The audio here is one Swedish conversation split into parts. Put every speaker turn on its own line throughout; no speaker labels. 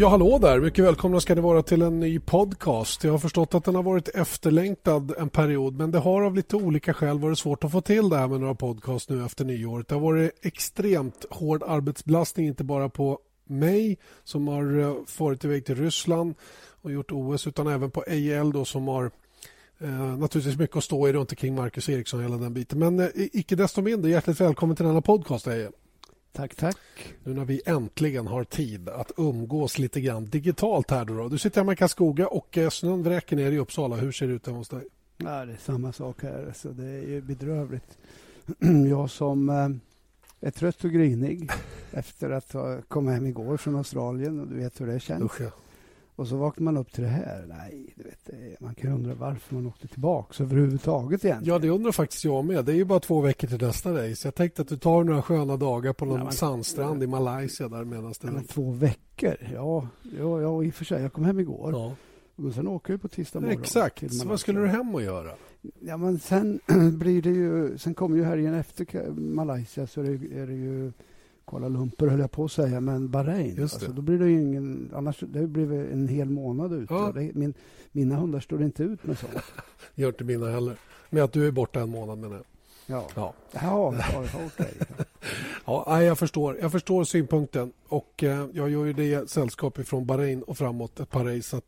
Ja, hallå där. Mycket välkomna ska ni vara till en ny podcast. Jag har förstått att den har varit efterlängtad en period men det har av lite olika skäl varit svårt att få till det här med några podcast nu efter nyåret. Det har varit extremt hård arbetsbelastning, inte bara på mig som har eh, farit iväg till Ryssland och gjort OS utan även på AL då, som har eh, naturligtvis mycket att stå i runt omkring Marcus Eriksson och hela den biten. Men eh, icke desto mindre, hjärtligt välkommen till denna podcast Eje.
Tack, tack.
Nu när vi äntligen har tid att umgås lite grann digitalt här. Då, då. Du sitter hemma i Karlskoga och eh, snön vräker ner i Uppsala. Hur ser det ut hos dig?
Ja, det är samma sak här. Alltså, det är ju bedrövligt. Jag som eh, är trött och grinig efter att ha kommit hem igår från Australien. Och du vet hur det känns.
Usch, ja.
Och så vaknar man upp till det här. Nej, du vet, man kan undra varför man åkte tillbaka överhuvudtaget egentligen.
Ja, det undrar faktiskt jag med. Det är ju bara två veckor till nästa race. Jag tänkte att du tar några sköna dagar på någon
Ja, men-
sandstrand i Malaysia där medan det...
Ja, men två veckor? Ja, ja, ja, i och för sig. Jag kom hem igår.
Ja.
Och sen åker jag på tisdag morgon.
Exakt. Så vad skulle du hem och göra?
Ja, men sen blir det ju... Sen kommer ju helgen efter Malaysia så är det, är det ju Kuala Lumpur höll jag på att säga, men Bahrain.
Just.
Alltså, då blir det ju ingen... Annars det blir en hel månad ute.
Ja.
Det, min, mina hundar står inte ut med sånt.
Gör inte mina heller. Men att du är borta en månad menar jag.
Ja,
Ja.
ja, ja, okej.
Ja, jag förstår. Jag förstår synpunkten. Och eh, Jag gör ju det sällskap från Bahrain och framåt ett par race.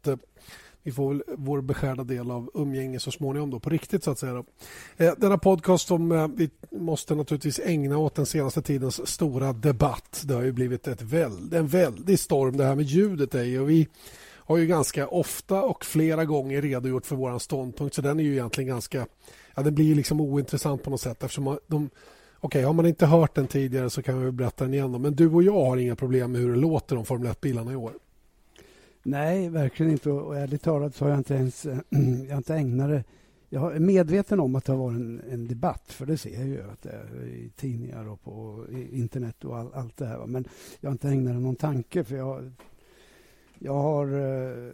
Vi får väl vår beskärda del av umgänge så småningom då, på riktigt. så att säga. Då. Eh, denna podcast som eh, vi måste naturligtvis ägna åt den senaste tidens stora debatt. Det har ju blivit ett väld, en väldig storm det här med ljudet. Är, och vi har ju ganska ofta och flera gånger redogjort för vår ståndpunkt så den är ju egentligen ganska... Ja, den blir ju liksom ointressant på något sätt eftersom man- de Okej, har man inte hört den tidigare så kan vi berätta den igen. Men du och jag har inga problem med hur det låter om Formel 1-bilarna i år.
Nej, verkligen inte. Och ärligt talat så har jag inte ens jag har inte ägnat det... Jag är medveten om att det har varit en, en debatt, för det ser jag ju att det är i tidningar och på internet och all, allt det här. Men jag har inte ägnat det någon tanke, för jag, jag har eh,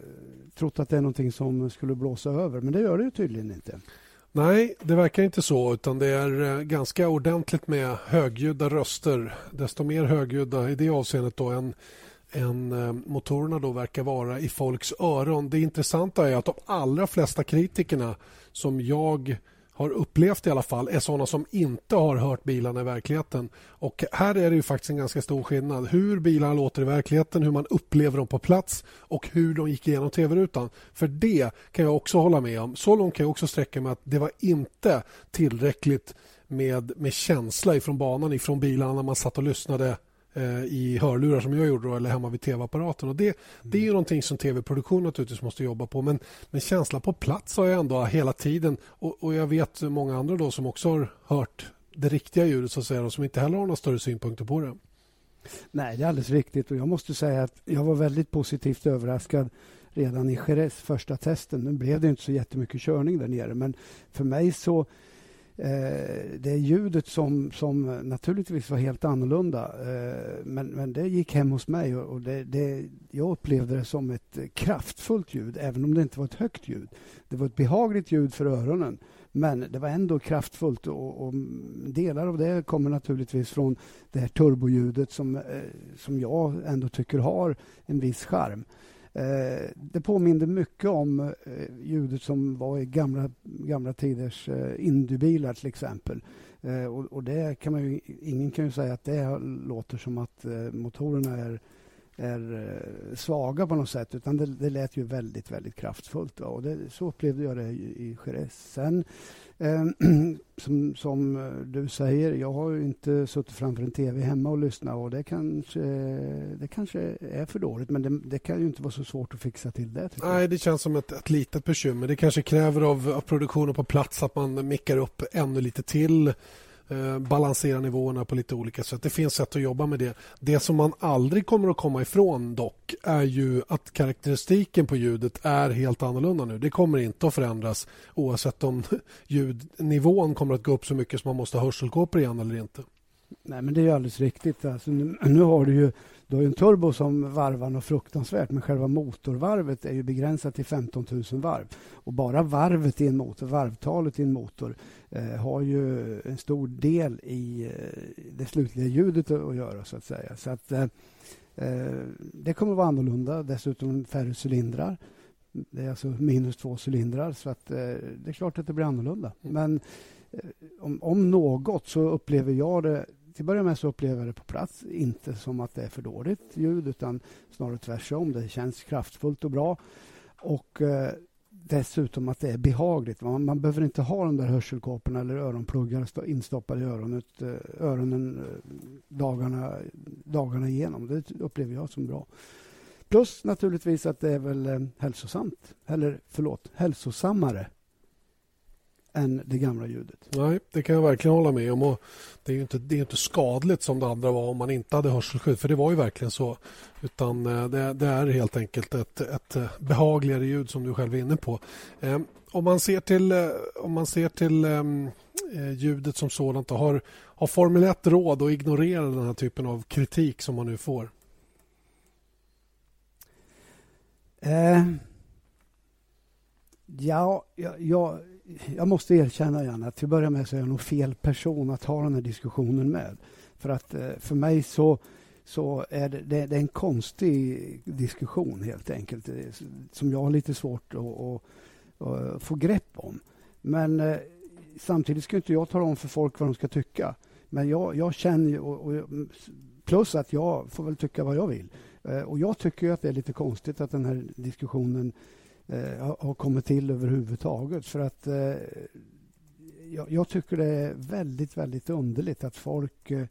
trott att det är någonting som skulle blåsa över, men det gör det ju tydligen inte.
Nej, det verkar inte så. utan Det är eh, ganska ordentligt med högljudda röster. Desto mer högljudda i det avseendet då än, än eh, motorerna då verkar vara i folks öron. Det intressanta är att de allra flesta kritikerna som jag har upplevt i alla fall är sådana som inte har hört bilarna i verkligheten. Och Här är det ju faktiskt en ganska stor skillnad. Hur bilarna låter i verkligheten, hur man upplever dem på plats och hur de gick igenom tv-rutan. För det kan jag också hålla med om. Så långt kan jag också sträcka mig att det var inte tillräckligt med, med känsla ifrån banan, ifrån bilarna när man satt och lyssnade eh, i hörlurar som jag gjorde då, eller hemma vid tv-apparaten. Och det, det är ju någonting som tv-produktion naturligtvis måste jobba på. Men, men känslan på plats har jag ändå hela tiden. Och, och jag vet många andra då som också har hört det riktiga ljudet så att säga, och som inte heller har några större synpunkter på det.
Nej, det är alldeles riktigt. Och jag måste säga att jag var väldigt positivt överraskad redan i Jerez, första testen. Nu blev det inte så jättemycket körning där nere, men för mig så Eh, det är ljudet som, som naturligtvis var helt annorlunda. Eh, men, men det gick hem hos mig och, och det, det, jag upplevde det som ett kraftfullt ljud, även om det inte var ett högt ljud. Det var ett behagligt ljud för öronen, men det var ändå kraftfullt. Och, och delar av det kommer naturligtvis från det här turboljudet som, eh, som jag ändå tycker har en viss charm. Eh, det påminde mycket om eh, ljudet som var i gamla, gamla tiders eh, Indubilar till exempel. Eh, och, och det kan man ju, ingen kan ju säga att det låter som att eh, motorerna är, är eh, svaga på något sätt utan det, det lät ju väldigt, väldigt kraftfullt. Va? Och det, så upplevde jag det i, i Jerez. Sen, eh, som, som eh, du säger, jag har ju inte suttit framför en tv hemma och lyssnat och det kanske, det kanske är för dåligt men det, det kan ju inte vara så svårt att fixa till det. jag.
Nej, det känns som ett, ett litet bekymmer. Det kanske kräver av, av produktionen på plats att man mickar upp ännu lite till. Eh, balansera nivåerna på lite olika sätt. Det finns sätt att jobba med det. Det som man aldrig kommer att komma ifrån dock är ju att karaktäristiken på ljudet är helt annorlunda nu. Det kommer inte att förändras oavsett om ljudnivån kommer att gå upp så mycket som man måste ha hörselkåpor igen eller inte.
Nej, men det är ju alldeles riktigt. Alltså, nu, nu har du ju, du har ju en turbo som varvar något fruktansvärt, men själva motorvarvet är ju begränsat till 15 000 varv. Och bara varvet i en motor, varvtalet i en motor, har ju en stor del i eh, det slutliga ljudet att, göra, så att säga. Så att, eh, Eh, det kommer att vara annorlunda, dessutom färre cylindrar. Det är alltså minus två cylindrar, så att, eh, det är klart att det blir annorlunda. Mm. Men eh, om, om, något så upplever jag det till att börja med så upplever jag det på plats inte som att det är för dåligt ljud utan snarare tvärtom. Det känns kraftfullt och bra. Och eh, dessutom att det är behagligt. Man, man behöver inte ha de där hörselkåporna eller öronpluggar instoppade i öronet, eh, öronen eh, dagarna, dagarna igenom. Det upplever jag som bra. Plus naturligtvis att det är väl eh, hälsosamt, eller förlåt, hälsosammare än det gamla ljudet.
Nej, det kan jag verkligen hålla med om. Och det är ju inte, det är inte skadligt som det andra var om man inte hade hörselskydd, för det var ju verkligen så. Utan eh, det, det är helt enkelt ett, ett eh, behagligare ljud som du själv är inne på. Eh, om man ser till, eh, om man ser till ehm, eh, ljudet som sådant, har, har Formel 1 råd att ignorera den här typen av kritik som man nu får?
Eh, ja, jag, jag jag måste erkänna igen att till att börja med så är jag nog fel person att ha den här diskussionen med. För att eh, för mig så, så är det, det, det är en konstig diskussion helt enkelt eh, som jag har lite svårt att, att, att få grepp om. Men eh, samtidigt ska inte jag tala om för folk vad de ska tycka. Men jag, jag känner och, och, mm, plus att jag får väl tycka vad jag vill. Och jag tycker att det är lite konstigt att den här diskussionen eh, har kommit till överhuvudtaget. För att eh, jag, jag, tycker det är väldigt, väldigt underligt att folk eh,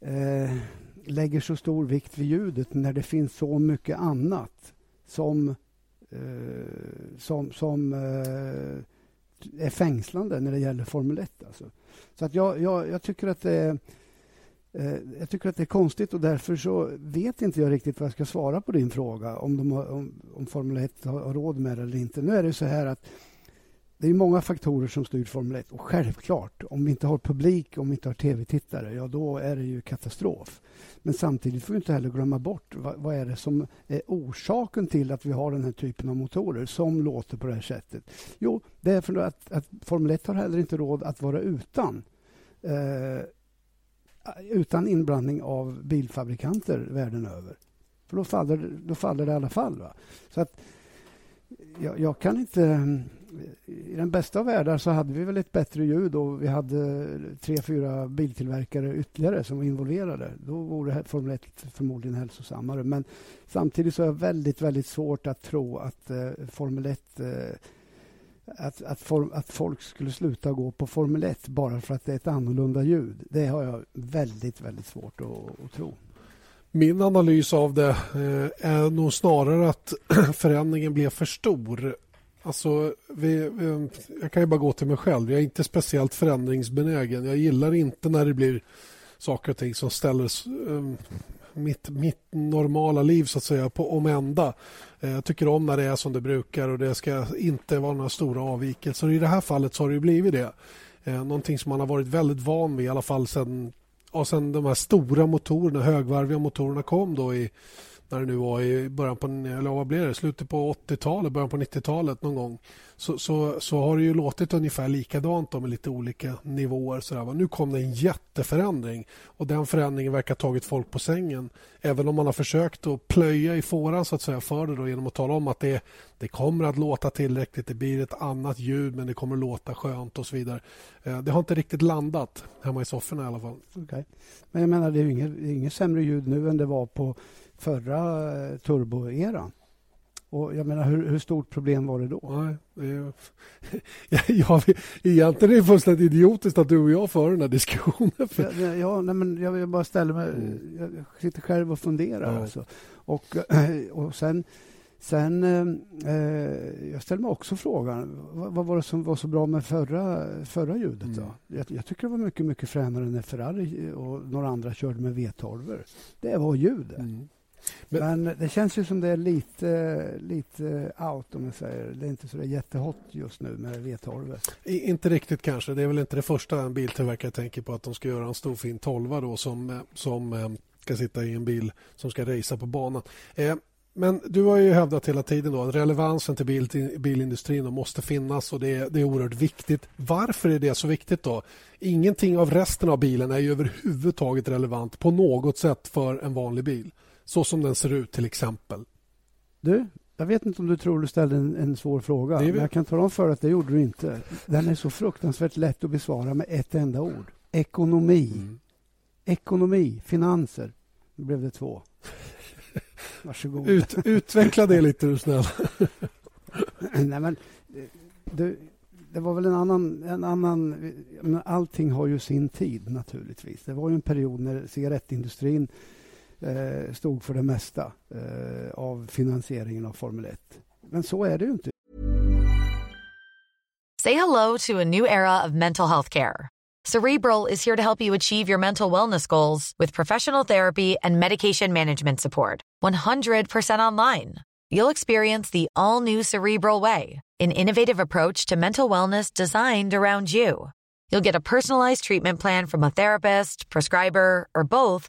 eh, lägger så stor vikt vid ljudet när det finns så mycket annat som, eh, som, som eh, är fängslande när det gäller Formel 1. Alltså. Så att jag, jag, jag tycker att det är Eh, Eh, jag tycker att det är konstigt och därför så vet inte jag riktigt vad jag ska svara på din fråga om, de har, om, om Formel 1 har, har råd med det eller inte. Nu är det så här att det är många faktorer som styr Formel 1 och självklart, om vi inte har publik, om vi inte har tv-tittare, ja då är det ju katastrof. Men samtidigt får vi inte heller glömma bort vad, vad, är det som är orsaken till att vi har den här typen av motorer som låter på det här sättet. Jo, det är för att, att Formel 1 har heller inte råd att vara utan eh, utan inblandning av bilfabrikanter världen över. För då faller, då faller det i alla fall. Va? Så att jag, jag, kan inte... I den bästa av världar så hade vi väl ett bättre ljud och vi hade tre, fyra biltillverkare ytterligare som var involverade. Då vore Formel 1 förmodligen hälsosammare. Men samtidigt så är det väldigt, väldigt svårt att tro att eh, Formel 1 eh, att, att, form, att, folk skulle sluta gå på Formel 1 bara för att det är ett annorlunda ljud. Det har jag väldigt, väldigt svårt att, att tro.
Min analys av det eh, är nog snarare att förändringen blev för stor. Alltså, vi, jag kan ju bara gå till mig själv. Jag är inte speciellt förändringsbenägen. Jag gillar inte när det blir saker och ting som ställer eh, mitt, mitt normala liv så att säga på omända. Eh, jag tycker om när det är som det brukar och det ska inte vara några stora avvikelser. I det här fallet så har det blivit det. Eh, någonting som man har varit väldigt van vid i alla fall sen, ja, sen de här stora motorerna, högvarviga motorerna kom då i när det nu var i början på, eller vad blev det, slutet på 80-talet, början på 90-talet någon gång så, så, så har det ju låtit ungefär likadant med lite olika nivåer. Så Nu kom det en jätteförändring och den förändringen verkar ha tagit folk på sängen. Även om man har försökt att plöja i fåran så att säga för det då, genom att tala om att det, det kommer att låta tillräckligt, det blir ett annat ljud men det kommer att låta skönt och så vidare. Eh, det har inte riktigt landat hemma i sofforna i alla fall.
Okay. Men jag menar, det är inget, inget sämre ljud nu än det var på förra eh, turboeran. Och jag menar, hur, hur, stort problem var det då?
Nej, det egentligen är det fullständigt idiotiskt att du och jag för den här diskussionen.
Ja, ja nej, men jag vill bara ställa mig... Mm. Jag sitter själv och funderar. Ja. Alltså. Och, och sen... Sen, eh, jag ställer mig också frågan, vad, vad, var det som var så bra med förra, förra ljudet? Mm. Då? Jag, jag, tycker det var mycket, mycket fränare när Ferrari och några andra körde med V12. Det var ljudet. Mm. Men, Men, det känns ju som det är lite, lite out, om jag säger. Det är inte så jättehot just nu med V12.
Inte riktigt kanske. Det är väl inte det första en biltillverkare tänker på att de ska göra en stor fin 12 då som, som eh, ska sitta i en bil som ska racea på banan. Eh, Men du har ju hävdat hela tiden då att relevansen till bil, bilindustrin måste finnas och det är, det är oerhört viktigt. Varför är det så viktigt då? Ingenting av resten av bilen är ju överhuvudtaget relevant på något sätt för en vanlig bil. Så som den ser ut till exempel.
Du, jag vet inte om du tror du ställde en, en svår fråga. Men jag kan tala om för att det gjorde du inte. Den är så fruktansvärt lätt att besvara med ett enda ord. Ekonomi. Mm. Ekonomi, finanser. Nu blev det två.
Varsågod. Ut, utveckla det lite, du snäll.
Nej, men, det, det var väl en annan... En annan allting har ju sin tid, naturligtvis. Det var ju en period när cigarettindustrin eh, stod för det mesta eh, av finansieringen av Formel 1. Men så är det ju inte.
Say hello to a new era of mental health care. Cerebral is here to help you achieve your mental wellness goals with professional therapy and medication management support. 100% online. You'll experience the all new Cerebral Way, an innovative approach to mental wellness designed around you. You'll get a personalized treatment plan from a therapist, prescriber, or both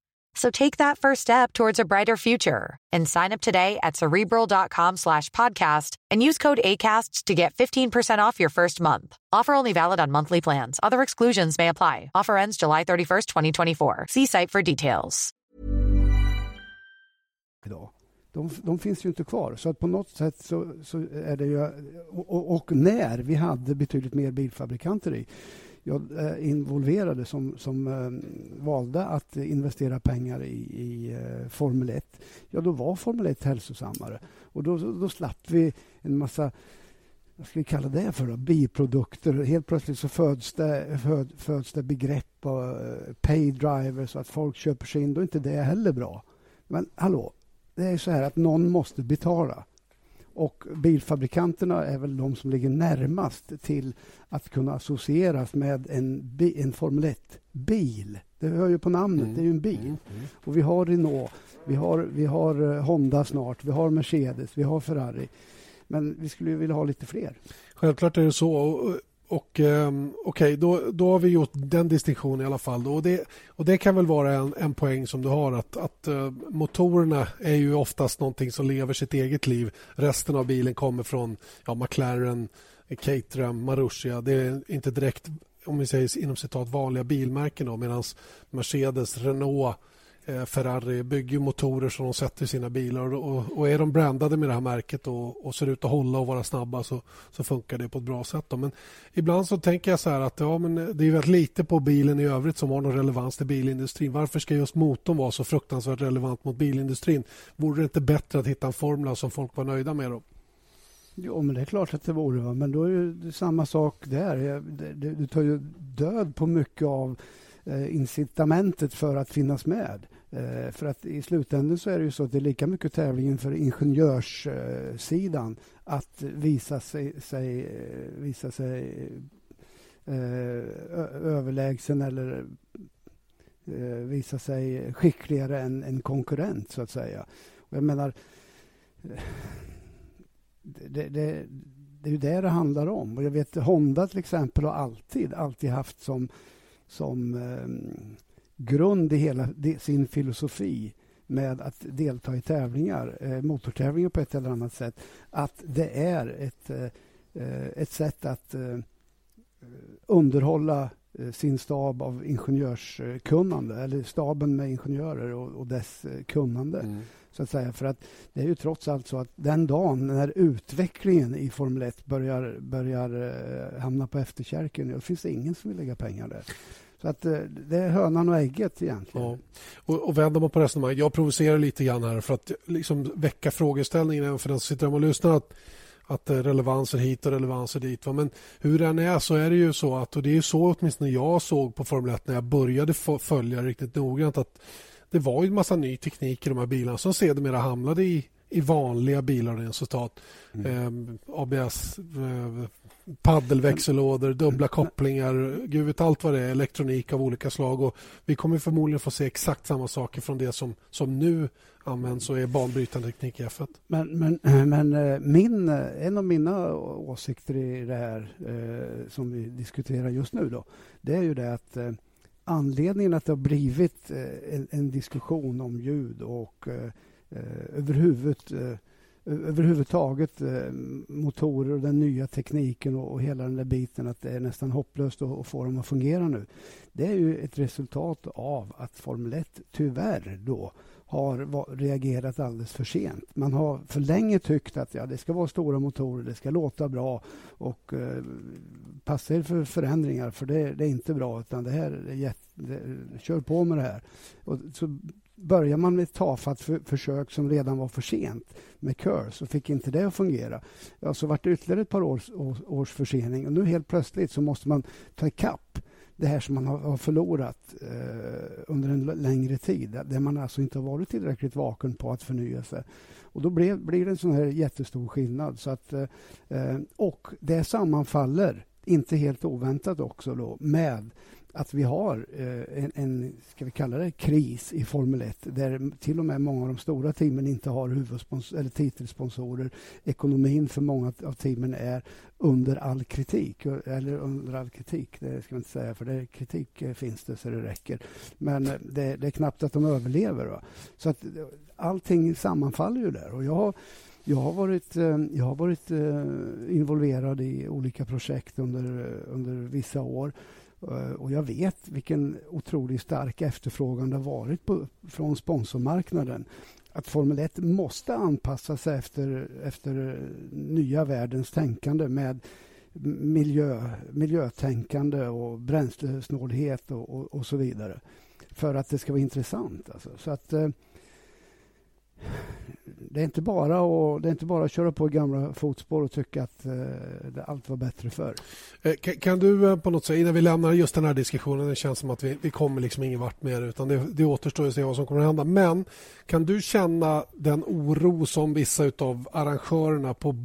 So take that first step towards a brighter future and sign up today at cerebral.com slash podcast and use code ACasts to get 15% off your first month. Offer only valid on monthly plans. Other exclusions may apply. Offer ends July 31st, 2024. See site for details.
De, de finns ju inte kvar. Så att på något sätt så, så är det ju... Och, och när vi hade betydligt mer bilfabrikanter i jag eh, involverade som, som eh, valde att investera pengar i, i eh, Formel 1, ja då var Formel 1 hälsosammare. Och då, då slapp vi en massa vad ska vi kalla det för? Då? Biprodukter. Helt plötsligt så föds det, föd, föds det begrepp och pay drivers så att folk köper sig in. Då är inte det heller bra. Men hallå, det är så här att någon måste betala. Och bilfabrikanterna är väl de som ligger närmast till att kunna associeras med en, en Formel 1-bil. Det hör ju på namnet, mm. det är ju en bil. Mm. mm. Och vi har Renault, vi har, vi har eh, Honda snart, vi har Mercedes, vi har Ferrari. Men vi skulle vilja ha lite fler.
Självklart är det så. Och um, Okej, okay, då, då har vi gjort den distinktionen i alla fall. Då. Och, det, och det kan väl vara en, en poäng som du har att, att uh, motorerna är ju oftast någonting som lever sitt eget liv. Resten av bilen kommer från ja, McLaren, Caterham, Marussia. Det är inte direkt om vi säger inom citat vanliga bilmärken medan Mercedes, Renault Eh, Ferrari bygger motorer som de sätter i sina bilar och, och, är de brandade med det här märket och, och, ser ut att hålla och vara snabba så, så funkar det på ett bra sätt. Då. Men ibland så tänker jag så här att ja, men det är väldigt lite på bilen i övrigt som har någon relevans till bilindustrin. Varför ska just motorn vara så fruktansvärt relevant mot bilindustrin? Vore det inte bättre att hitta en formel som folk var nöjda med? Då?
Jo, men det är klart att det vore. Va? Men då är det samma sak där. Du tar ju död på mycket av Eh, incitamentet för att finnas med. Eh, för att i slutändan så är det ju så att det är lika mycket tävlingen för ingenjörssidan att visa sig, sig eh, visa sig överlägsen eller visa sig skickligare än en konkurrent, så att säga. Och jag menar, det, det, det är ju det det handlar om. Och jag vet Honda till exempel har alltid, alltid haft som, som ehm, grund i hela sin filosofi med att delta i tävlingar, eh, motortävlingar på ett eller annat sätt, att det är ett, eh, eh ett sätt att eh, underhålla eh, sin stab av ingenjörskunnande, eller staben med ingenjörer och, och dess eh, kunnande. Mm. Så att säga. För att det är ju trots allt så att den dagen när utvecklingen i Formel 1 börjar, börjar eh, hamna på efterkälken, då finns det ingen som vill lägga pengar där. Så att eh, det är hönan och ägget egentligen. Ja.
Och, och vänder man på resonemanget, jag provocerar lite grann här för att liksom väcka frågeställningen även för den som sitter och lyssnar. Att, att eh, relevanser hit och relevanser dit. Men hur den är så är det ju så att, och det är så åtminstone jag såg på Formel 1 när jag började följa riktigt noggrant att det var en massa ny teknik i de här bilarna som sedermera hamnade i, i vanliga bilar, resultat. Mm. Eh, ABS, eh, paddelväxellådor, dubbla kopplingar, gud vet allt vad det är, elektronik av olika slag. Och vi kommer förmodligen få se exakt samma saker från det som, som nu används och är banbrytande teknik i F1.
Men, men, men eh, min, eh, en av mina åsikter i det här eh, som vi diskuterar just nu då, det är ju det att eh, anledningen att det har blivit eh, en, en, diskussion om ljud och eh, eh överhuvud, eh, överhuvudtaget motorer och den nya tekniken och, och, hela den där biten att det är nästan hopplöst att, att få dem att fungera nu. Det är ju ett resultat av att Formel 1 tyvärr då har reagerat alldeles för sent. Man har för länge tyckt att ja, det ska vara stora motorer, det ska låta bra och eh, passa er för förändringar för det, det, är inte bra utan det här är jätte, det, kör på med det här. Och så börjar man med ett tafatt för, försök som redan var för sent med Curse och fick inte det att fungera. Ja, så vart det ytterligare ett par års, års, års försening och nu helt plötsligt så måste man ta ikapp det här som man har förlorat eh, under en längre tid. Där man alltså inte har varit tillräckligt vaken på att förnya sig. Och då blir, blir det en sån här jättestor skillnad. Så att, eh, eh och det sammanfaller, inte helt oväntat också, då, med att vi har eh, en, en, ska vi kalla det, kris i Formel 1 där till och med många av de stora teamen inte har eller titelsponsorer. Ekonomin för många av teamen är under all kritik. Eh, eller under all kritik, det ska man inte säga, för det, kritik eh, finns det så det räcker. Men det, det är knappt att de överlever. Va? Så att allting sammanfaller ju där. Och jag har, jag har varit, jag har varit involverad i olika projekt under, under vissa år Eh, och jag vet vilken otroligt stark efterfrågan det har varit på, från sponsormarknaden. Att Formel 1 måste anpassa sig efter, efter nya världens tänkande med miljö, miljötänkande och bränslesnålhet och, och, och, så vidare. För att det ska vara intressant. Alltså. Så att, eh, det är inte bara att, det är inte bara att köra på gamla fotspår och tycka att eh, allt var bättre förr.
Eh, kan, kan, du eh, på något sätt, innan vi lämnar just den här diskussionen, det känns som att vi, vi kommer liksom ingen vart med utan det, det återstår att se vad som kommer att hända. Men kan du känna den oro som vissa av arrangörerna på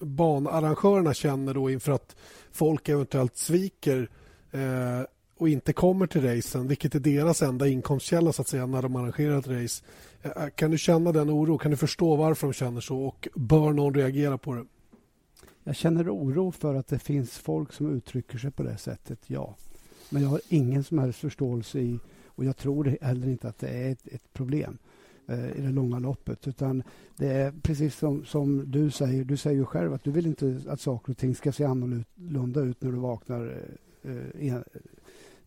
banarrangörerna känner då inför att folk eventuellt sviker eh, och inte kommer till racen, vilket är deras enda inkomstkälla så att säga när de arrangerar ett race. Eh, eh, kan du känna den oro? Kan du förstå varför de känner så? Och bör någon reagera på det?
Jag känner oro för att det finns folk som uttrycker sig på det sättet, ja. Men jag har ingen som helst förståelse i, och jag tror heller inte att det är ett, ett problem eh, i det långa loppet. Utan det är precis som, som du säger, du säger ju själv att du vill inte att saker och ting ska se annorlunda ut när du vaknar eh, eh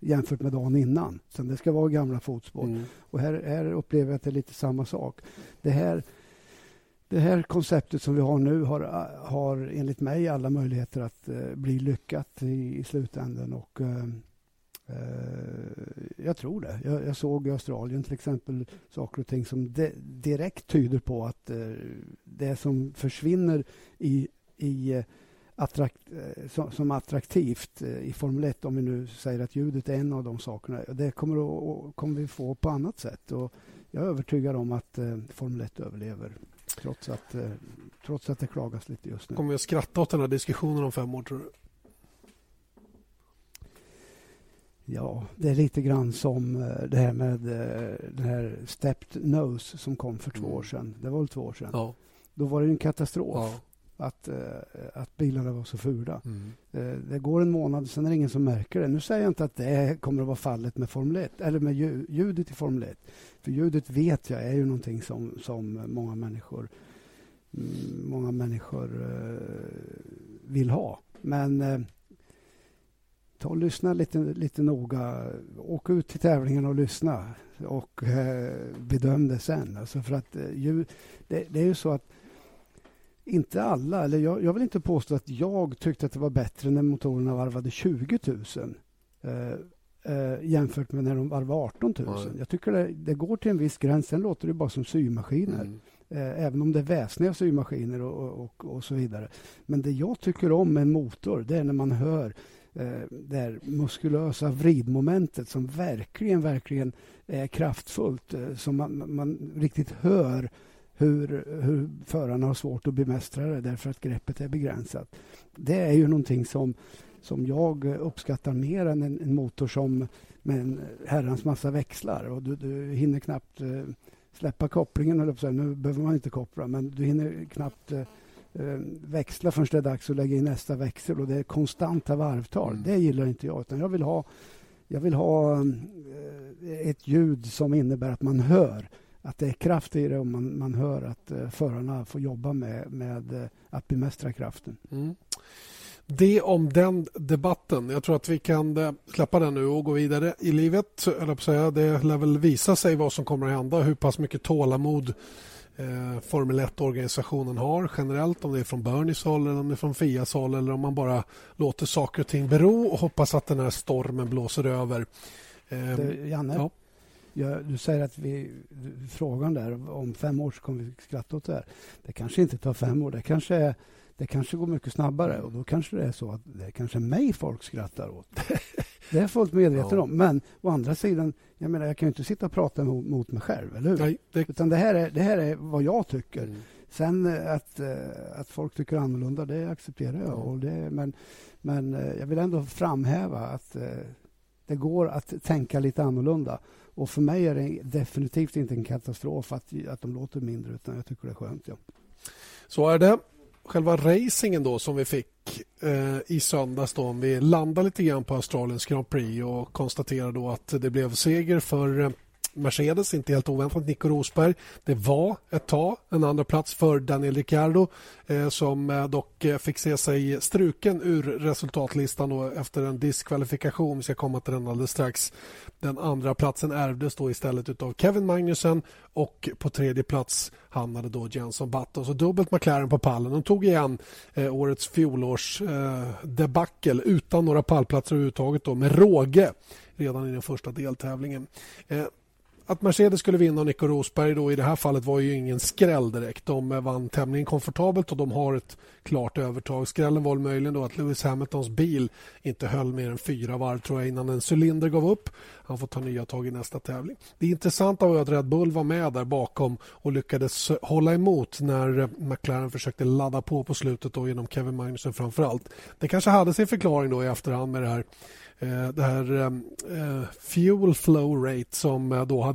jämfört med dagen innan. Så det ska vara gamla fotspår. Mm. Och här, här upplever jag att det är lite samma sak. Det här, det här konceptet som vi har nu har, har enligt mig alla möjligheter att uh, bli lyckat i, i slutändan. Och, uh, uh, jag tror det. Jag, jag, såg i Australien till exempel saker och ting som de, direkt tyder på att det som försvinner i, i attrakt, eh, som, som, attraktivt eh, i Formel 1, om vi nu säger att ljudet är en av de sakerna. Det kommer, att, kommer vi få på annat sätt. Och jag är övertygad om att eh, Formel 1 överlever trots att, trots att det klagas lite just nu.
Kommer vi att skratta åt den här diskussionen om fem år, tror du?
Ja, det är lite grann som det här med den här stepped nose som kom för två år mm. sedan. Det var väl två år sedan? Ja. Då var det en katastrof. Ja att, eh, att bilarna var så fula. Mm. Eh, det går en månad, sen är det ingen som märker det. Nu säger jag inte att det kommer att vara fallet med Formel 1, eller med ljudet i Formel 1. För ljudet vet jag är ju någonting som, som många människor mm, många människor eh, vill ha. Men ta och lyssna lite, lite noga. Åk ut till tävlingen och lyssna och bedöm det sen. Alltså för att ljud, det, det är ju så att inte alla, eller jag, jag, vill inte påstå att jag tyckte att det var bättre när motorerna varvade 20 000 eh, eh, jämfört med när de varvade 18 000. Mm. Jag tycker det, det, går till en viss gräns, sen låter det bara som symaskiner. Mm. Eh, även om det är väsniga symaskiner och, och, och, så vidare. Men det jag tycker om med en motor, det är när man hör eh, det muskulösa vridmomentet som verkligen, verkligen är kraftfullt. Eh, som man, man riktigt hör hur, hur förarna har svårt att bemästra det därför att greppet är begränsat. Det är ju någonting som, som jag uppskattar mer än en, en motor som med en herrans massa växlar och du, du hinner knappt eh, släppa kopplingen, eller så. nu behöver man inte koppla, men du hinner knappt eh, eh, växla förrän det är dags att lägga in nästa växel och det är konstanta varvtal. Mm. Det gillar inte jag, utan jag vill ha, jag vill ha ett ljud som innebär att man hör att det är kraft i det och man, man hör att eh, förarna får jobba med, med eh, att bemästra kraften. Mm.
Det om den debatten. Jag tror att vi kan eh, släppa den nu och gå vidare i livet. Eller säga. Det lär väl visa sig vad som kommer att hända, hur pass mycket tålamod eh, Formel 1-organisationen har generellt, om det är från Bernies håll eller om det är från Fias håll eller om man bara låter saker och ting bero och hoppas att den här stormen blåser över.
Eh, du, Janne, ja. Jag, du säger att vi, frågan där om fem år så kommer vi skratta åt det här. Det kanske inte tar fem år, det kanske är det kanske går mycket snabbare och då kanske det är så att det är kanske mig folk skrattar åt. det är jag fullt medveten ja. om. Men å andra sidan, jag menar, jag kan ju inte sitta och prata mot, mot mig själv, eller hur? Nej, det... Utan det här, är, det här är vad jag tycker. Mm. Sen eh, att, eh, att folk tycker annorlunda, det accepterar jag. Och det, men, men eh, jag vill ändå framhäva att det går att tänka lite annorlunda. Och för mig är det definitivt inte en katastrof att, att de låter mindre, utan jag tycker det är skönt. Ja.
Så är det själva racingen då som vi fick eh, i söndags då, om vi landar lite grann på Australiens Grand Prix och konstaterar då att det blev seger för eh, Mercedes, inte helt oväntat, Nico Rosberg. Det var ett tag en andra plats för Daniel Ricciardo eh, som eh, dock eh, fick se sig struken ur resultatlistan då, efter en diskvalifikation. Vi ska komma till den alldeles strax. Den andra platsen ärvdes då istället av Kevin Magnussen och på tredje plats hamnade då Jenson Button. Så dubbelt McLaren på pallen. De tog igen eh, årets fjolårs eh, debacle utan några pallplatser överhuvudtaget då, med råge redan i den första deltävlingen. Eh, att Mercedes skulle vinna Nico Rosberg då i det här fallet var ju ingen skräll direkt. De vann tämligen komfortabelt och de har ett klart övertag. Skrällen var möjligen då att Lewis Hamiltons bil inte höll mer än fyra varv tror jag innan en cylinder gav upp. Han får ta nya tag i nästa tävling. Det intressanta var att Red Bull var med där bakom och lyckades hålla emot när McLaren försökte ladda på på slutet då genom Kevin Magnussen framför allt. Det kanske hade sin förklaring då i efterhand med det här eh, det här eh, eh, fuel flow rate som då hade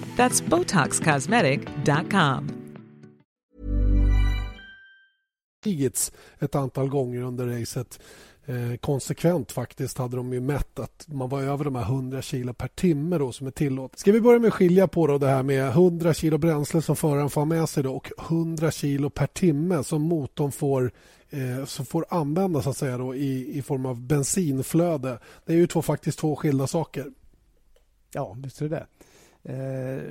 That's BotoxCosmetic.com.
ett antal gånger under racet. Eh, konsekvent faktiskt hade de ju mätt att man var över de här 100 kilo per timme då som är tillåtet. Ska vi börja med att skilja på då det här med 100 kilo bränsle som föraren får med sig då och 100 kilo per timme som motorn får eh, som får användas så att säga då, i, i form av bensinflöde. Det är ju två, faktiskt två skilda saker.
Ja, visst är det eh, Eh,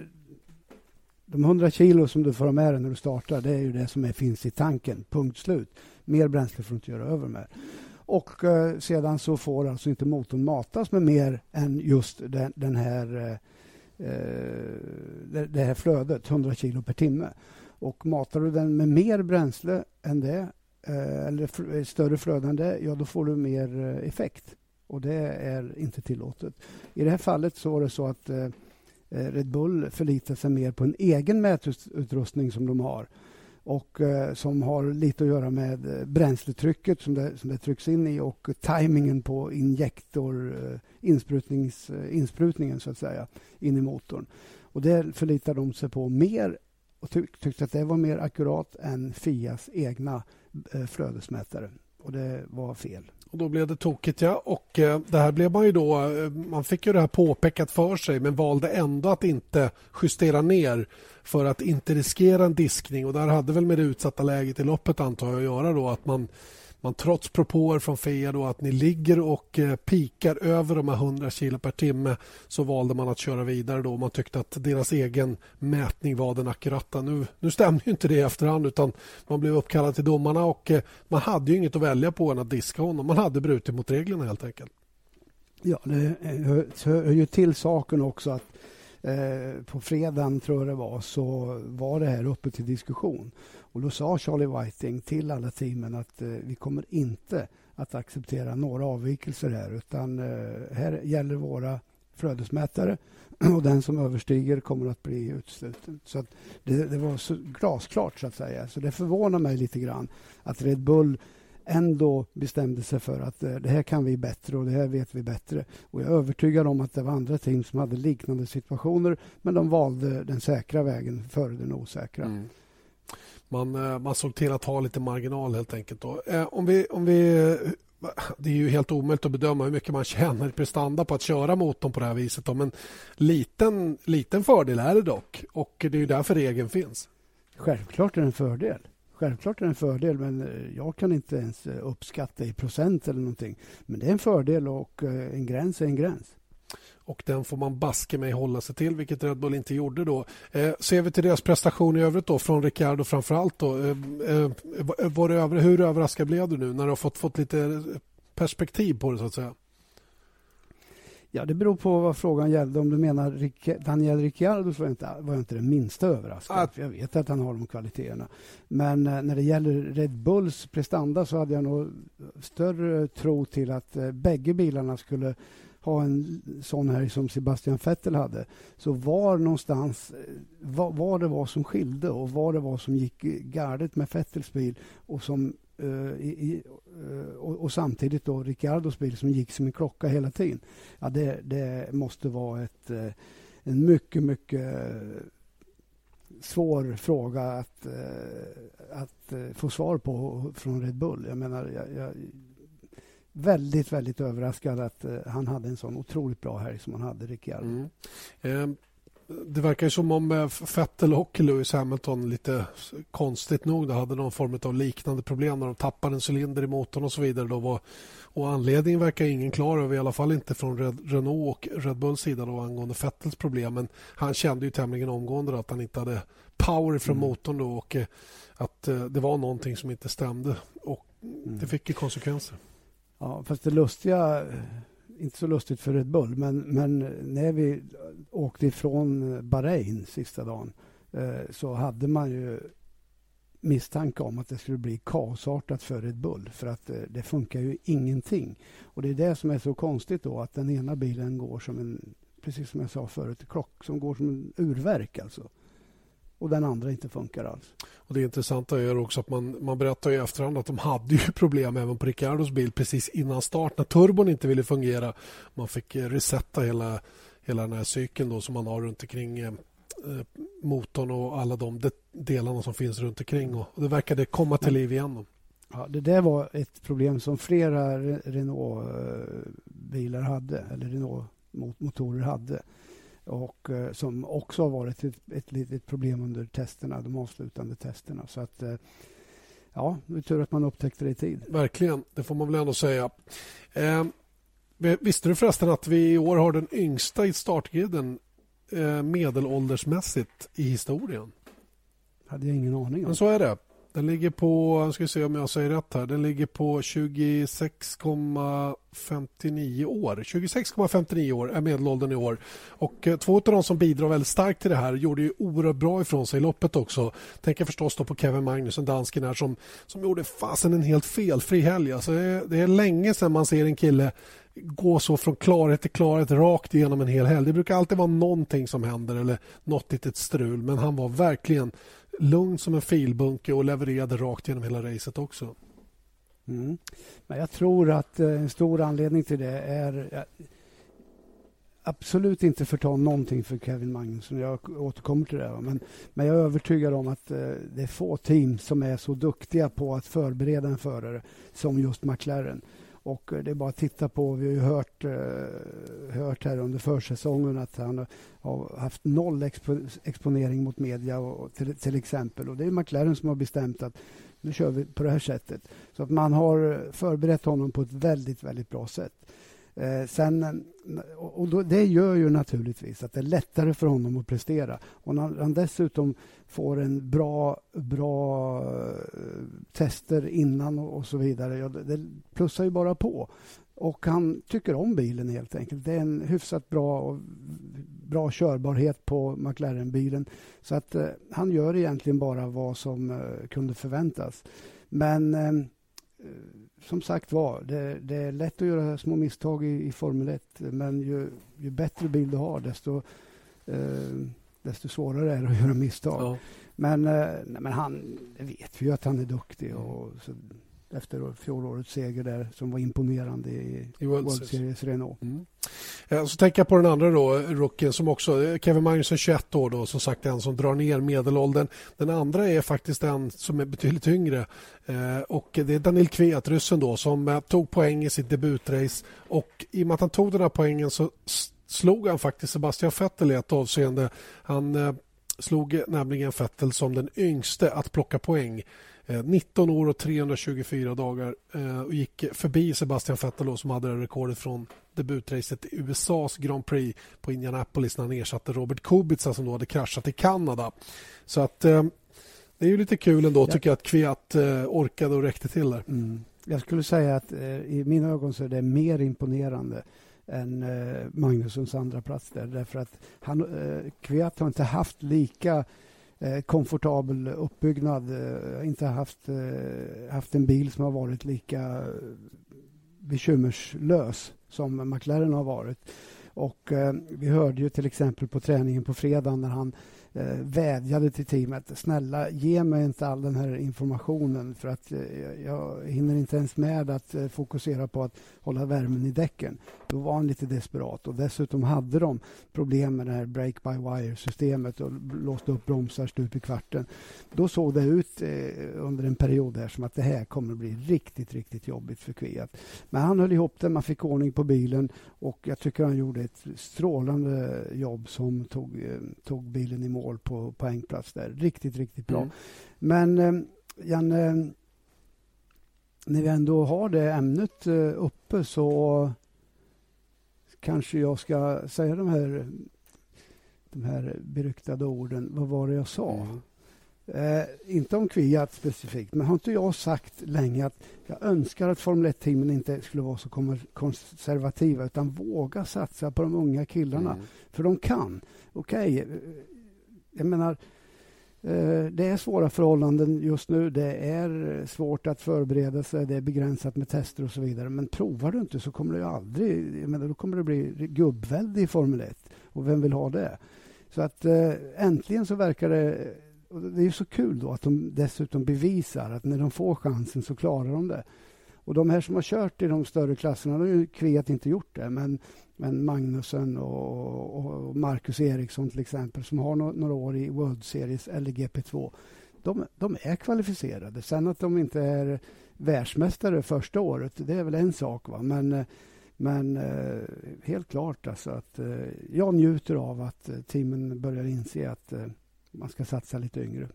de 100 kilo som du får ha med dig när du startar det är ju det som är, finns i tanken, punkt slut. Mer bränsle får du inte göra över med. Och eh, sedan så får alltså inte motorn matas med mer än just den, den här, eh, eh det, det här flödet, 100 kilo per timme. Och matar du den med mer bränsle än det Eh, eller eh, större det, ja då får du mer eh, effekt. Och det är inte tillåtet. I det här fallet så var det så att eh, Eh, Red Bull förlitar sig mer på en egen mätutrustning som de har och eh, som har lite att göra med eh, bränsletrycket som det, som det trycks in i och tajmingen på injektor, insprutningen så att säga, in i motorn. Och det förlitar de sig på mer och tyck, tyckte att det var mer akkurat än Fias egna flödesmätare och det var fel.
Och Då blev det tokigt, ja. Och eh, det här blev man ju då... Eh, man fick ju det här påpekat för sig men valde ändå att inte justera ner för att inte riskera en diskning. Och Där hade väl med det utsatta läget i loppet antar jag att göra då att man man trots propåer från FIA då att ni ligger och eh, pikar över de här 100 kilo per timme så valde man att köra vidare då. Man tyckte att deras egen mätning var den akurata. Nu, nu stämde ju inte det i efterhand utan man blev uppkallad till domarna och eh, man hade ju inget att välja på än att diska honom. Man hade brutit mot reglerna helt enkelt.
Ja, det hör ju till saken också att eh, på fredagen, tror jag det var, så var det här uppe till diskussion. Och Då sa Charlie Whiting till alla teamen att eh, vi kommer inte att acceptera några avvikelser här utan eh, här gäller våra flödesmätare och den som överstiger kommer att bli utsluten. Så det, det, var så glasklart, så att säga. Så det förvånar mig lite grann att Red Bull ändå bestämde sig för att eh, det här kan vi bättre och det här vet vi bättre. Och jag är övertygad om att det var andra team som hade liknande situationer men de valde den säkra vägen före den osäkra. Mm.
Man, eh, man såg till att ha lite marginal helt enkelt. Då. Eh, om vi, om vi, det är ju helt omöjligt att bedöma hur mycket man tjänar i prestanda på att köra motorn på det här viset. Då. Men liten, liten fördel är det dock och det är ju därför regeln finns.
Självklart är det en fördel. Självklart är det en fördel, men eh, jag kan inte ens eh, uppskatta i procent eller någonting. Men det är en fördel och eh, en gräns är en gräns.
Och den får man baske mig hålla sig till, vilket Red Bull inte gjorde då. Eh, ser vi till deras prestation i övrigt då, från Ricciardo framför allt då. Eh, var det över, hur överraskad blev du nu när du har fått, fått lite perspektiv på det så att säga?
Ja, det beror på vad frågan gällde. Om du menar Daniel Ricciardo så var jag inte, var jag inte det minsta överraskad. Att... För jag vet att han har de kvaliteterna. Men eh, när det gäller Red Bulls prestanda så hade jag nog större tro till att eh, bägge bilarna skulle ha en sån här som Sebastian Vettel hade. Så var någonstans, eh, vad, vad det var som skilde och vad det var som gick galet med Vettels bil och som Uh, i, Eh, och, och, samtidigt då Ricciardos bil som gick som en klocka hela tiden. Ja, det, det måste vara ett, eh, en mycket, mycket eh, svår fråga att, att få svar på från Red Bull. Jag menar, jag, jag väldigt, väldigt överraskad att han hade en sån otroligt bra helg som han hade, Ricciardo. Mm.
Eh, det verkar som om eh, Vettel och Lewis Hamilton lite konstigt nog hade någon form av liknande problem när de tappade en cylinder i motorn och så vidare. Då var, och anledningen verkar ingen klar över, i alla fall inte från Red, Renault och Red Bulls sida då, angående Vettels problem. Men han kände ju tämligen omgående att han inte hade power från mm. motorn då och eh, att eh, det var någonting som inte stämde. Och mm. Det fick ju konsekvenser.
Ja, fast det lustiga inte så lustigt för Red Bull, men, men när vi åkte ifrån eh, Bahrain sista dagen eh, så hade man ju misstanke om att det skulle bli kaosartat för Red Bull för att eh, det funkar ju ingenting. Och det är det som är så konstigt då att den ena bilen går som en, precis som jag sa förut, klock som går som en urverk alltså och den andra inte funkar alls.
Och Det intressanta är också att man, man berättar i efterhand att de hade ju problem även på Ricardos bil precis innan start när turbon inte ville fungera. Man fick eh, resetta hela, hela den här cykeln då som man har runt omkring eh, eh, motorn och alla de delarna som finns runt omkring. Och det verkade komma till liv igen.
Ja, det där var ett problem som flera Renault-bilar hade, eller Renault-motorer hade och eh, som också har varit ett, ett litet problem under testerna, de avslutande testerna. Så att, eh, ja, det är tur att man upptäckte det i tid.
Verkligen, det får man väl ändå säga. Eh, visste du förresten att vi i år har den yngsta i startgriden eh, medelåldersmässigt i historien?
hade jag ingen aning om.
Men så är det. Den ligger på, Nu ska vi se om jag säger rätt här, den ligger på 26,59 år. 26,59 år är medelåldern i år. Och eh, två av de som bidrar väldigt starkt till det här gjorde ju oerhört bra ifrån sig i loppet också. Tänker förstås då på Kevin Magnusson, dansken här som, som gjorde fasen en helt felfri helg. Alltså det, är, det är länge sedan man ser en kille gå så från klarhet till klarhet rakt igenom en hel helg. Det brukar alltid vara någonting som händer eller något litet strul men han var verkligen lugn som en filbunke och levererade rakt genom hela racet också.
Mm. Men jag tror att eh, en stor anledning till det är eh, absolut inte förta någonting för Kevin Magnusson. Jag återkommer till det. Men, men jag är övertygad om att eh, det är få team som är så duktiga på att förbereda en förare som just McLaren. Och eh, det är bara att titta på, vi har ju hört, eh, hört här under försäsongen att han har haft noll expo exponering mot media och, till, till, exempel. Och det är McLaren som har bestämt att nu kör vi på det här sättet. Så att man har eh, förberett honom på ett väldigt, väldigt bra sätt. Eh, sen, och då, det gör ju naturligtvis att det är lättare för honom att prestera. Och när han dessutom får en bra, bra eh, tester innan och, och så vidare, ja, det, det plussar ju bara på. Och han tycker om bilen helt enkelt. Det är en hyfsat bra, och bra körbarhet på McLaren-bilen. Så att eh, han gör egentligen bara vad som eh, kunde förväntas. Men eh, som sagt var, det, det, är lätt att göra små misstag i, i Formel 1. Men ju, ju, bättre bil du har, desto, eh, desto svårare är det att göra misstag. Ja. Men, eh, men han, det vet vi ju att han är duktig. Och, så, efter fjolårets seger där som var imponerande i, I World, World Series Renault. Mm.
Ja, så tänker jag på den andra då, rookien som också, Kevin Magnusson 21 år då, som sagt en som drar ner medelåldern. Den andra är faktiskt en som är betydligt yngre eh, och det är Daniel Kviat, ryssen då, som eh, tog poäng i sitt debutrace och i och med att han tog den här poängen så slog han faktiskt Sebastian Vettel i ett avseende. Han eh, slog nämligen Vettel som den yngste att plocka poäng 19 eh, år och 324 dagar eh, och gick förbi Sebastian Vettel som hade det rekordet från debutracet i USAs Grand Prix på Indianapolis när han ersatte Robert Kubica som då hade kraschat i Kanada. Så att eh, det är ju lite kul ändå ja. tycker jag att Kviat orkade och räckte till där. Mm.
Jag skulle säga att i mina ögon så är det mer imponerande än Magnussons andra plats där. Därför att han, Kviat har inte haft lika Eh, komfortabel uppbyggnad. Jag har inte haft, eh, haft en bil som har varit lika bekymmerslös som McLaren har varit. Och eh, Vi hörde ju till exempel på träningen på fredag när han eh, vädjade till teamet. Snälla, ge mig inte all den här informationen för att eh, jag hinner inte ens med att eh, fokusera på att hålla värmen i däcken. Då var han lite desperat och dessutom hade de problem med det här break-by-wire-systemet och låste upp bromsar stup i kvarten. Då såg det ut eh, under en period här som att det här kommer att bli riktigt, riktigt jobbigt för Kviat. Men han höll ihop det, man fick ordning på bilen och jag tycker han gjorde ett strålande jobb som tog, eh, tog bilen i mål på poängplats där. Riktigt, riktigt bra. Mm. Men eh, Janne, när vi ändå har det ämnet eh, uppe så kanske jag ska säga de här, de här beryktade orden. Vad var det jag sa? Mm. Eh, inte om Kviat specifikt, men har inte jag sagt länge att jag önskar att Formel 1-teamen inte skulle vara så konservativa utan våga satsa på de unga killarna. Mm. För de kan. Okej, okay, eh, jag menar, eh, det är svåra förhållanden just nu. Det är svårt att förbereda sig. Det är begränsat med tester och så vidare. Men provar du inte så kommer det aldrig... Jag menar, då kommer det bli gubbvälde i Formel 1. Och vem vill ha det? Så att eh, äntligen så verkar det... det är så kul då att de dessutom bevisar att när de får chansen så klarar de det. Och de här som har kört i de större klasserna, de har ju Kviat inte gjort det. Men men Magnussen och, och Marcus Eriksson till exempel som har no några år i World Series eller GP2. De, de, är kvalificerade. Sen att de inte är världsmästare första året, det är väl en sak. Va? Men, men eh, helt klart alltså att eh, jag njuter av att eh, teamen börjar inse att eh, man ska satsa lite yngre.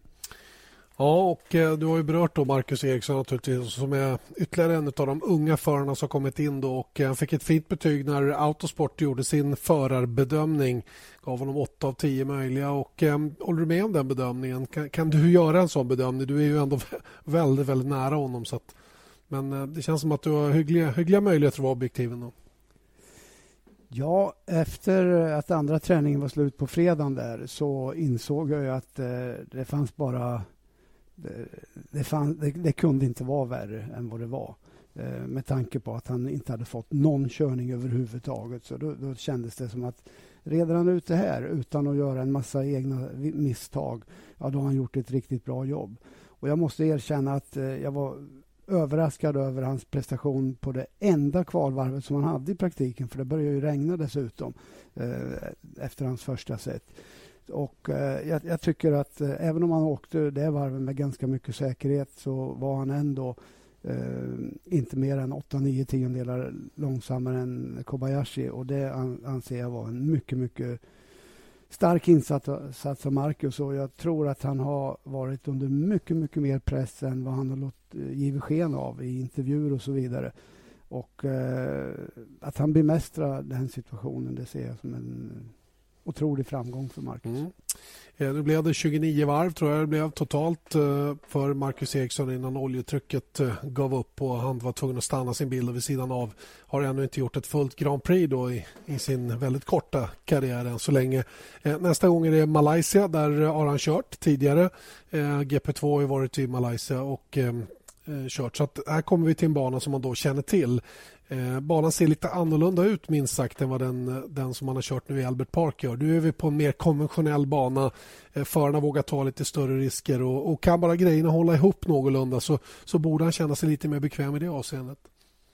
Ja, och eh, du har ju berört då Marcus Eriksson naturligtvis som är ytterligare en av de unga förarna som kommit in då och eh, han fick ett fint betyg när Autosport gjorde sin förarbedömning. Gav honom 8 av 10 möjliga och eh, håller du med om den bedömningen? Kan, kan, du göra en sån bedömning? Du är ju ändå väldigt, väldigt nära honom så att, men eh, det känns som att du har hyggliga, hyggliga möjligheter att vara objektiv ändå.
Ja, efter att andra träningen var slut på fredagen där så insåg jag att eh, det fanns bara det, det, fann, det, det, kunde inte vara värre än vad det var. Eh, med tanke på att han inte hade fått någon körning överhuvudtaget. Så då, då kändes det som att reder han ut det här utan att göra en massa egna misstag, ja, då har han gjort ett riktigt bra jobb. Och jag måste erkänna att eh, jag var överraskad över hans prestation på det enda kvalvarvet som han hade i praktiken, för det började ju regna dessutom eh, efter hans första set. Och eh, jag, jag, tycker att eh, även om han åkte det varvet med ganska mycket säkerhet så var han ändå eh, inte mer än 8-9 tiondelar långsammare än Kobayashi. Och det an, anser jag var en mycket, mycket stark insats av Marcus. Och jag tror att han har varit under mycket, mycket mer press än vad han har låt, eh, givit sken av i intervjuer och så vidare. Och eh, att han bemästrar den situationen, det ser jag som en otrolig framgång för Marcus. Mm.
Eh, nu blev det 29 varv tror jag det blev totalt eh, för Marcus Eriksson innan oljetrycket eh, gav upp och han var tvungen att stanna sin bil vid sidan av. Har ännu inte gjort ett fullt Grand Prix då i, i sin väldigt korta karriär än så länge. Nästa gång är det Malaysia. Där har han kört tidigare. GP2 har varit i Malaysia och kört. Så att här kommer vi till en bana som man då känner till. Eh, banan ser lite annorlunda ut minst sagt än vad den, eh, den som man har kört nu i Albert Park gör. Nu är vi på en mer konventionell bana. Eh, förarna vågar ta lite större risker och, och, kan bara grejerna hålla ihop någorlunda så, så borde han känna sig lite mer bekväm i det avseendet.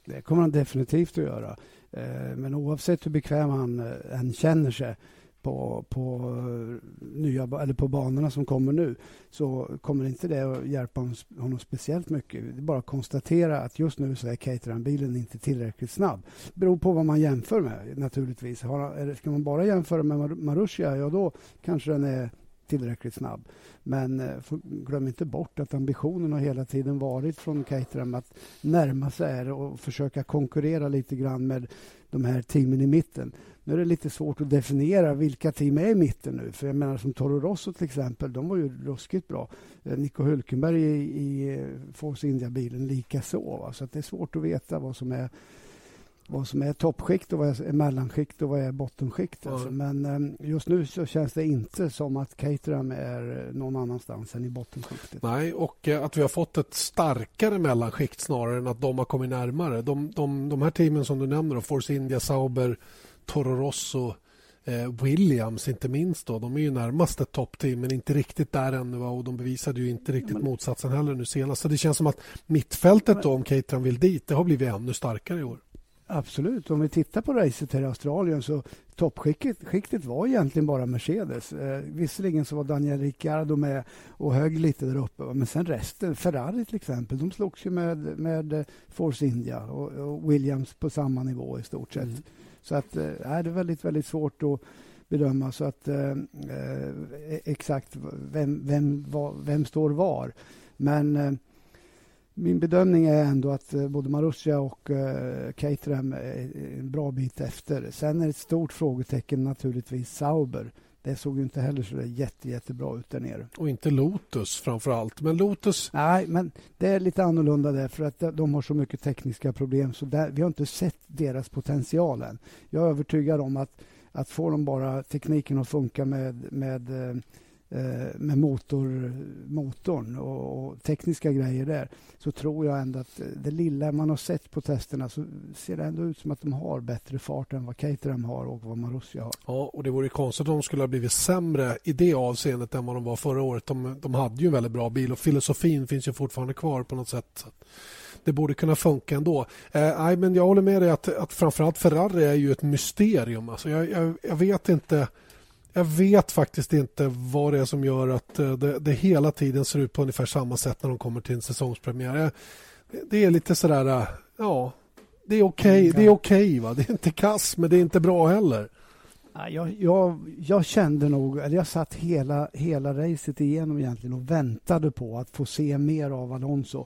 Det kommer han definitivt att göra. Eh, men oavsett hur bekväm han eh, än känner sig på, på, nya, eller på banorna som kommer nu så kommer inte det att hjälpa honom speciellt mycket. Det är bara att konstatera att just nu så är Caterham-bilen inte tillräckligt snabb. Det beror på vad man jämför med naturligtvis. ska man bara jämföra med Marussia, ja då kanske den är tillräckligt snabb. Men eh, glöm inte bort att ambitionen har hela tiden varit från Caterham att närma sig och försöka konkurrera lite grann med de här teamen i mitten. Nu är det lite svårt att definiera vilka team är i mitten nu. För jag menar som Toro Rosso till exempel, de var ju ruskigt bra. Eh, Nico Hulkenberg i, i eh, Force India-bilen likaså. Så det är svårt att veta vad som är vad som är toppskikt och vad är mellanskikt och vad är bottenskikt. Mm. Alltså. Men um, just nu så känns det inte som att Caterham är någon annanstans än i bottenskiktet.
Nej, och uh, att vi har fått ett starkare mellanskikt snarare än att de har kommit närmare. De, de, de här teamen som du nämner, då, Force India, Sauber, Toro Rosso, eh, Williams inte minst. Då. De är ju närmast ett toppteam men inte riktigt där ännu och de bevisade ju inte riktigt men... motsatsen heller nu senast. Så det känns som att mittfältet då, om Caterham vill dit, det har blivit ännu starkare i år.
Absolut. Om vi tittar på racet här i Australien så toppskiktet var egentligen bara Mercedes. Eh, visserligen så var Daniel Ricciardo med och högg lite där uppe. Men sen resten, Ferrari till exempel, de slogs ju med, med Force India och, och Williams på samma nivå i stort sett. Mm. Så att, äh, det är väldigt, väldigt svårt att bedöma så att äh, exakt vem, vem, var, vem står var. Men äh, min bedömning är ändå att både Marussia och uh, Caterham är en bra bit efter. Sen är det ett stort frågetecken naturligtvis Sauber. Det såg ju inte heller så jätte, jättebra ut där nere.
Och inte Lotus framför allt. Men Lotus...
Nej, men det är lite annorlunda där för att de har så mycket tekniska problem så där, vi har inte sett deras potential än. Jag är övertygad om att, att får de bara tekniken att funka med, med eh, Eh, Eh, med motor, motorn och, och, tekniska grejer där så tror jag ändå att det lilla man har sett på testerna så ser det ändå ut som att de har bättre fart än vad Caterham har och vad Marussia har.
Ja, och det vore konstigt om de skulle ha blivit sämre i det avseendet än vad de var förra året. De, de hade ju en väldigt bra bil och filosofin finns ju fortfarande kvar på något sätt. Det borde kunna funka ändå. Eh, men jag håller med dig att, att framförallt Ferrari är ju ett mysterium. Alltså jag, jag, jag vet inte jag vet faktiskt inte vad det är som gör att eh, det, det, hela tiden ser ut på ungefär samma sätt när de kommer till en säsongspremiär. Det är lite sådär, eh, ja, det är okej, okay, det är okej okay, Det är inte kass, men det är inte bra heller.
Jag, jag, jag, kände nog, eller jag satt hela, hela racet igenom egentligen och väntade på att få se mer av Alonso.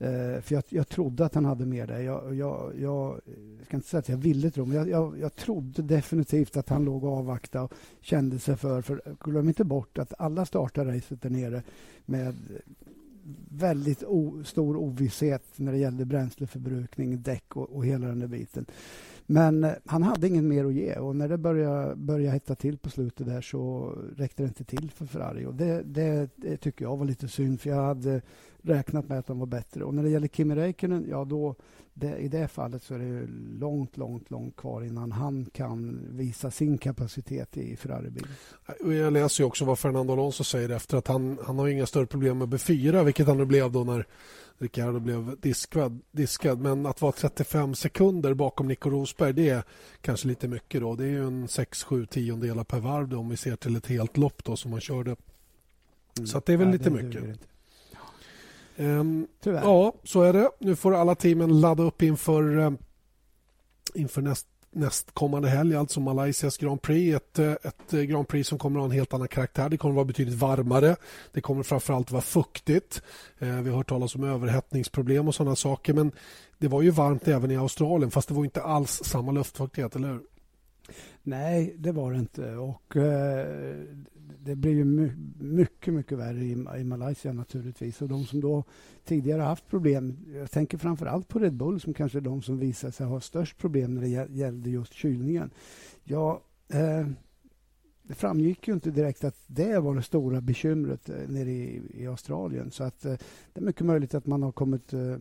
Eh, för jag, jag, trodde att han hade mer där. Jag, jag, jag, ska inte säga att jag ville tro, men jag, jag, trodde definitivt att han låg och avvaktade och kände sig för. För glöm inte bort att alla startar racet där nere med väldigt o, stor ovisshet när det gällde bränsleförbrukning, däck och, och hela den där biten. Men eh, han hade inget mer att ge och när det började, började hetta till på slutet där så räckte det inte till för Ferrari. Och det, det, det tycker jag var lite synd för jag hade räknat med att de var bättre. Och när det gäller Kimi Räikkönen, ja då, det, i det fallet så är det långt, långt, långt kvar innan han kan visa sin kapacitet i Ferrari-bilen.
Jag läser också vad Fernando Alonso säger efter att han, han har inga större problem med B4, vilket han blev då när Ricciardo blev diskad, diskad. Men att vara 35 sekunder bakom Nico Rosberg det är kanske lite mycket. då. Det är ju en 6-7 tiondelar per varv då, om vi ser till ett helt lopp då, som man körde. Mm. Så det är väl ja, lite mycket. Um, ja, så är det. Nu får alla teamen ladda upp inför, uh, inför näst, nästkommande helg, alltså Malaysias Grand Prix. Ett, eh, ett eh, Grand Prix som kommer att ha en helt annan karaktär. Det kommer att vara betydligt varmare. Det kommer framförallt vara fuktigt. Eh, vi har hört talas om överhettningsproblem och sådana saker. Men det var ju varmt även i Australien fast det var inte alls samma luftfuktighet, eller hur?
Nej, det var det inte. Och, eh, det blir ju my mycket, mycket värre i, i Malaysia naturligtvis. Och de som då tidigare haft problem, jag tänker framför allt på Red Bull som kanske är de som visar sig ha störst problem när det gällde just kylningen. Ja, eh, det framgick ju inte direkt att det var det stora bekymret eh, nere i, i Australien. Så att eh, det är mycket möjligt att man har kommit eh,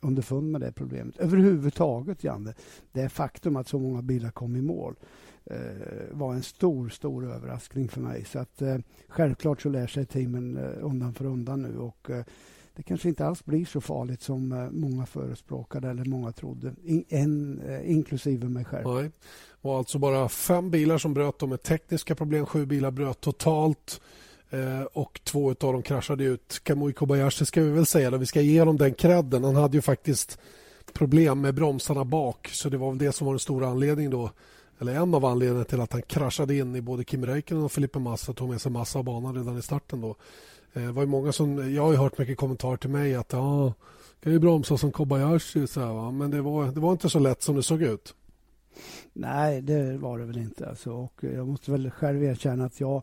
underfund med det problemet. Överhuvudtaget, Janne, det faktum att så många bilar kom i mål eh, Eh, var en stor, stor överraskning för mig. Så att eh, Självklart så lär sig teamen eh, undan för undan nu och eh, det kanske inte alls blir så farligt som eh, många förespråkade eller många trodde, in, en, eh, inklusive mig själv.
Nej. Det var alltså bara fem bilar som bröt med tekniska problem. Sju bilar bröt totalt. Eh, och två av dem kraschade ut. Kamui Kobayashi ska vi väl säga, då. vi ska ge honom den credden. Han hade ju faktiskt problem med bromsarna bak så det var väl det som var den stora anledningen då eller en av anledningarna till att han kraschade in i både Kim Räikkönen och Felipe Massa tog med sig massa av banan redan i starten. Då. Eh, var många som, jag har hört mycket kommentarer till mig att ja, kan ju bromsa som Kobayashi. Så här, va? Men det var, det var inte så lätt som det såg ut.
Nej, det var det väl inte. Alltså. Och jag måste väl själv erkänna att jag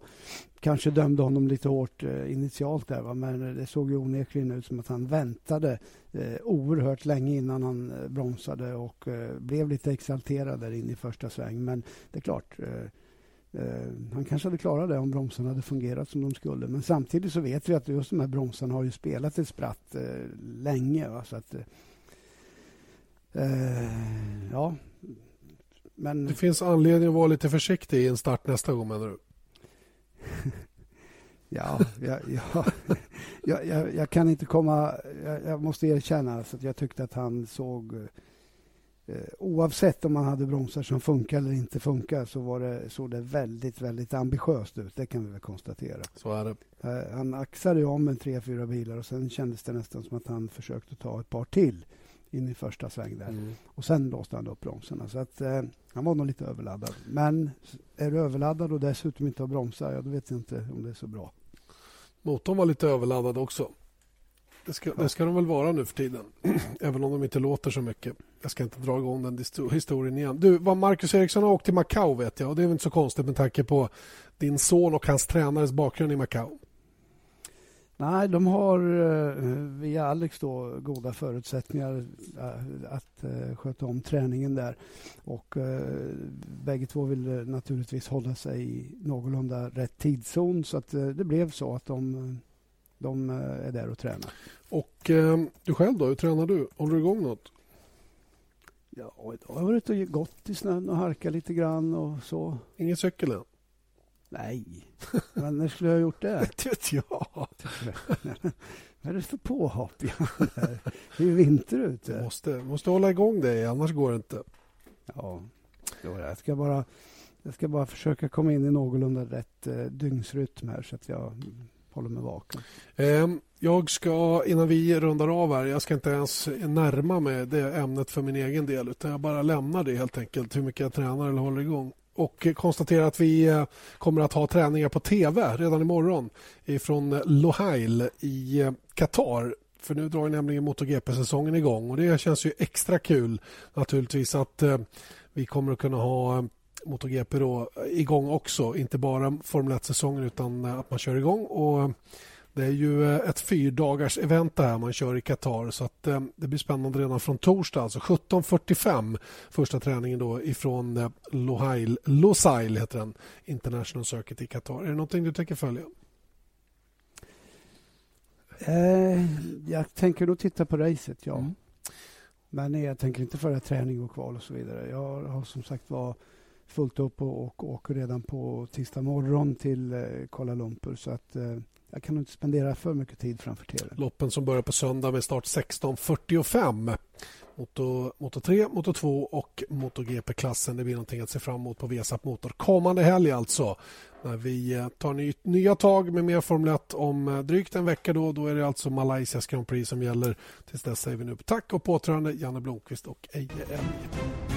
kanske dömde honom lite hårt eh, initialt där. Va? Men eh, det såg ju onekligen ut som att han väntade eh, oerhört länge innan han eh, bromsade och eh, blev lite exalterad där in i första sväng. Men det är klart, eh, han kanske hade klarat det om bromsarna hade fungerat som de skulle. Men samtidigt så vet vi att just de här bromsarna har ju spelat ett spratt länge. Va? Så att, ja,
men... Det finns anledning att vara lite försiktig i en start nästa gång, menar du?
ja, ja, ja, ja, jag, jag kan inte komma... Jag, jag måste erkänna alltså att jag tyckte att han såg... Eh, oavsett om han hade bromsar som funkar eller inte funkar så var det, såg det väldigt, väldigt ambitiöst ut. Det kan vi väl konstatera.
Så är det.
Eh, han axade om en tre, fyra bilar och sen kändes det nästan som att han försökte ta ett par till in i första sväng där. Mm. Och sen låste han upp bromsarna. Så att, eh, han var nog lite överladdad. Men är du överladdad och dessutom inte har bromsar, ja, då vet jag inte om det är så bra.
Motorn var lite överladdad också. Det ska, ja. det ska de väl vara nu för tiden. Även om de inte låter så mycket. Jag ska inte dra igång den historien igen. Du, vad Marcus Eriksson har åkt till Macau vet jag. Och det är väl inte så konstigt med tanke på din son och hans tränares bakgrund i Macau.
Nej, de har eh, via Alex då goda förutsättningar eh, att eh, sköta om träningen där. Och bägge två vill naturligtvis hålla sig i någorlunda rätt tidszon så att det blev så att de, de är där och tränar.
Och du själv då, hur tränar du? Håller du igång något?
Ja, idag har jag varit och gått i snön och harkat lite grann och så.
Ingen cykel än?
Nej, men när skulle jag ha gjort det?
Inte vet jag.
Vad är det för påhopp? Det är ju vinter ute.
Måste, måste hålla igång dig, annars går det inte.
Ja, jag ska bara, jag ska bara försöka komma in i någorlunda rätt eh, dygnsrytm här så att jag håller mig vaken.
Eh, jag ska, innan vi rundar av här, jag ska inte ens närma mig det ämnet för min egen del utan jag bara lämnar det helt enkelt, hur mycket jag tränar eller håller igång och konstaterar att vi eh, kommer att ha träningar på tv redan imorgon från Lohail i eh, Qatar. För nu drar nämligen MotoGP-säsongen igång och det känns ju extra kul naturligtvis att eh, vi kommer att kunna ha MotoGP då igång också. Inte bara Formel 1-säsongen utan att man kör igång. Och det är ju ett fyrdagars event det här man kör i Qatar så att eh, det blir spännande redan från torsdag, alltså 17.45 första träningen då ifrån eh, Lohail, Losail heter den, International Circuit i Qatar. Är det någonting du tänker följa?
Eh, jag tänker nog titta på racet, ja. Mm. Men jag tänker inte följa träning och kval och så vidare. Jag har som sagt var fullt upp och, och åker redan på tisdag morgon till eh, Kuala Lumpur. Så att eh, jag kan inte spendera för mycket tid framför tv.
Loppen som börjar på söndag med start 16.45. Moto, Moto 3, Moto 2 och MotoGP-klassen. Det blir någonting att se fram emot på Vesap Motor kommande helg alltså. När vi eh, tar ny, nya tag med mer Formel 1 om eh, drygt en vecka. Då, då är det alltså Malaysias Grand Prix som gäller. Tills dess säger vi nu tack och påtrörande Janne Blomqvist och Eje Elg.